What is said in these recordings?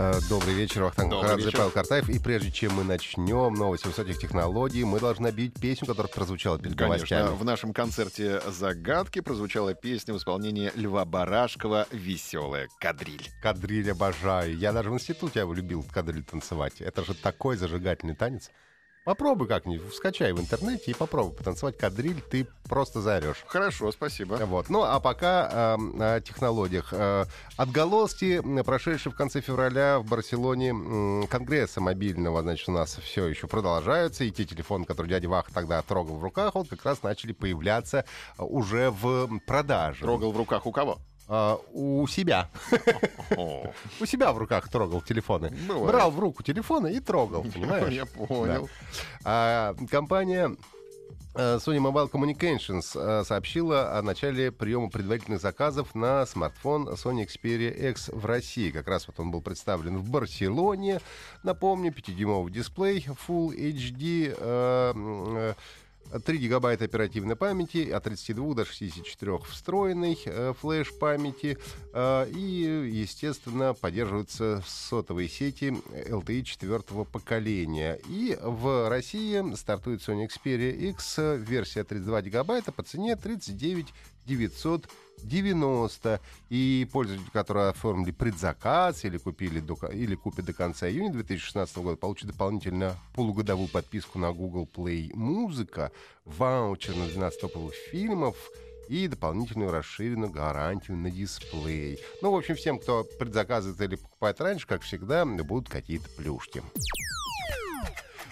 Э, Добрый вечер, Вахтанг Махарадзе. Павел Картаев. И прежде чем мы начнем новости высоких технологий, мы должны объявить песню, которая прозвучала перед Конечно, новостями. в нашем концерте «Загадки» прозвучала песня в исполнении Льва Барашкова «Веселая кадриль». Кадриль обожаю. Я даже в институте любил кадриль танцевать. Это же такой зажигательный танец. Попробуй как-нибудь, скачай в интернете и попробуй потанцевать кадриль, ты просто заорешь. Хорошо, спасибо. Вот. Ну, а пока э, о технологиях. Э, отголоски, прошедшие в конце февраля в Барселоне м, конгресса мобильного, значит, у нас все еще продолжаются. И те телефоны, которые дядя Вах тогда трогал в руках, вот как раз начали появляться э, уже в продаже. Трогал в руках у кого? Э, у себя. У себя в руках трогал телефоны. Брал в руку телефоны и трогал, понимаешь? Я понял. А, компания э, Sony Mobile Communications э, сообщила о начале приема предварительных заказов на смартфон Sony Xperia X в России. Как раз вот он был представлен в Барселоне. Напомню, 5-дюймовый дисплей Full HD, э, 3 гигабайта оперативной памяти, от 32 до 64 встроенной э, флеш-памяти. э, и, естественно, поддерживаются сотовые сети LTE четвертого поколения. И в России стартует Sony Xperia X, э, версия 32 гигабайта по цене 39 990. И пользователи, которые оформили предзаказ или, купили до, или купят до конца июня 2016 года, получат дополнительно полугодовую подписку на Google Play Музыка, ваучер на 12 топовых фильмов и дополнительную расширенную гарантию на дисплей. Ну, в общем, всем, кто предзаказывает или покупает раньше, как всегда, будут какие-то плюшки.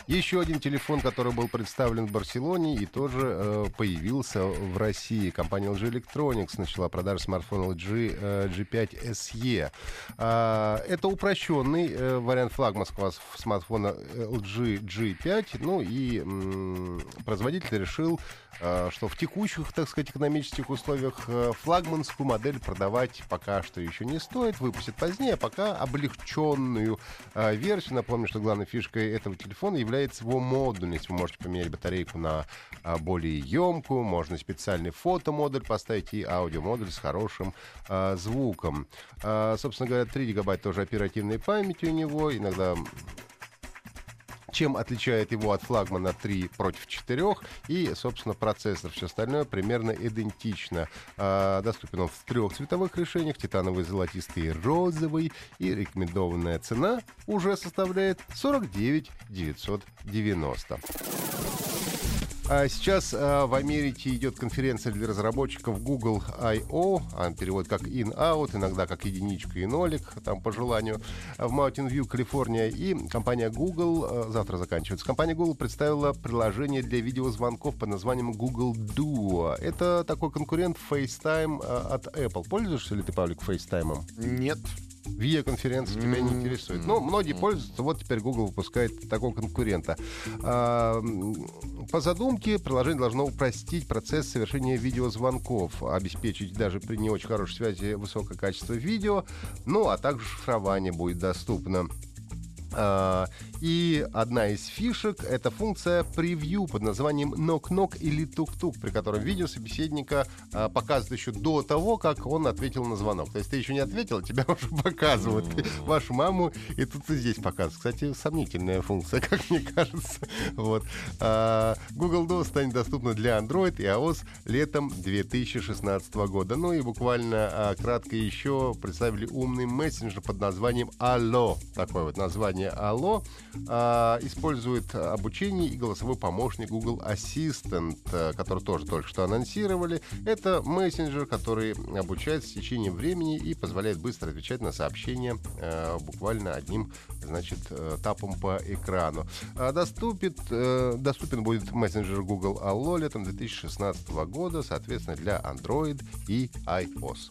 Еще один телефон, который был представлен в Барселоне и тоже э, появился в России. Компания LG Electronics начала продажу смартфона LG э, G5 SE. А, это упрощенный э, вариант флагманского смартфона LG G5. Ну и м, производитель решил, э, что в текущих, так сказать, экономических условиях э, флагманскую модель продавать пока что еще не стоит. Выпустят позднее, а пока облегченную э, версию. Напомню, что главной фишкой этого телефона является его модульность. Вы можете поменять батарейку на а, более емкую, можно специальный фотомодуль поставить и аудиомодуль с хорошим а, звуком. А, собственно говоря, 3 гигабайта тоже оперативной памяти у него. Иногда чем отличает его от флагмана 3 против 4. И, собственно, процессор. Все остальное примерно идентично. А, доступен он в трех цветовых решениях. Титановый, золотистый и розовый. И рекомендованная цена уже составляет 49 990. А сейчас а, в Америке идет конференция для разработчиков Google I.O. Она переводит как in-out, иногда как единичка и нолик, там по желанию, в Mountain View, Калифорния. И компания Google, а, завтра заканчивается, компания Google представила приложение для видеозвонков под названием Google Duo. Это такой конкурент FaceTime от Apple. Пользуешься ли ты, Павлик, FaceTime? Нет. Видеоконференции тебя не интересует. Ну, многие пользуются. Вот теперь Google выпускает такого конкурента. А, По задумке, приложение должно упростить процесс совершения видеозвонков, обеспечить даже при не очень хорошей связи высокое качество видео, ну, а также шифрование будет доступно. А, И одна из фишек — это функция превью под названием «нок-нок» или «тук-тук», при котором видео собеседника а, показывает еще до того, как он ответил на звонок. То есть ты еще не ответил, тебя уже показывают. Ты вашу маму, и тут ты здесь показывают. Кстати, сомнительная функция, как мне кажется. Вот. А, Google Duo станет доступна для Android и iOS летом 2016 года. Ну и буквально кратко еще представили умный мессенджер под названием Allo. Такое вот название Allo. А, использует обучение и голосовой помощник Google Assistant, а, который тоже только что анонсировали. Это мессенджер, который обучается с течением времени и позволяет быстро отвечать на сообщения а, буквально одним значит, э, тапом по экрану. А, Доступит, э, доступен будет мессенджер Google Allo летом 2016 года, соответственно, для Android и iOS.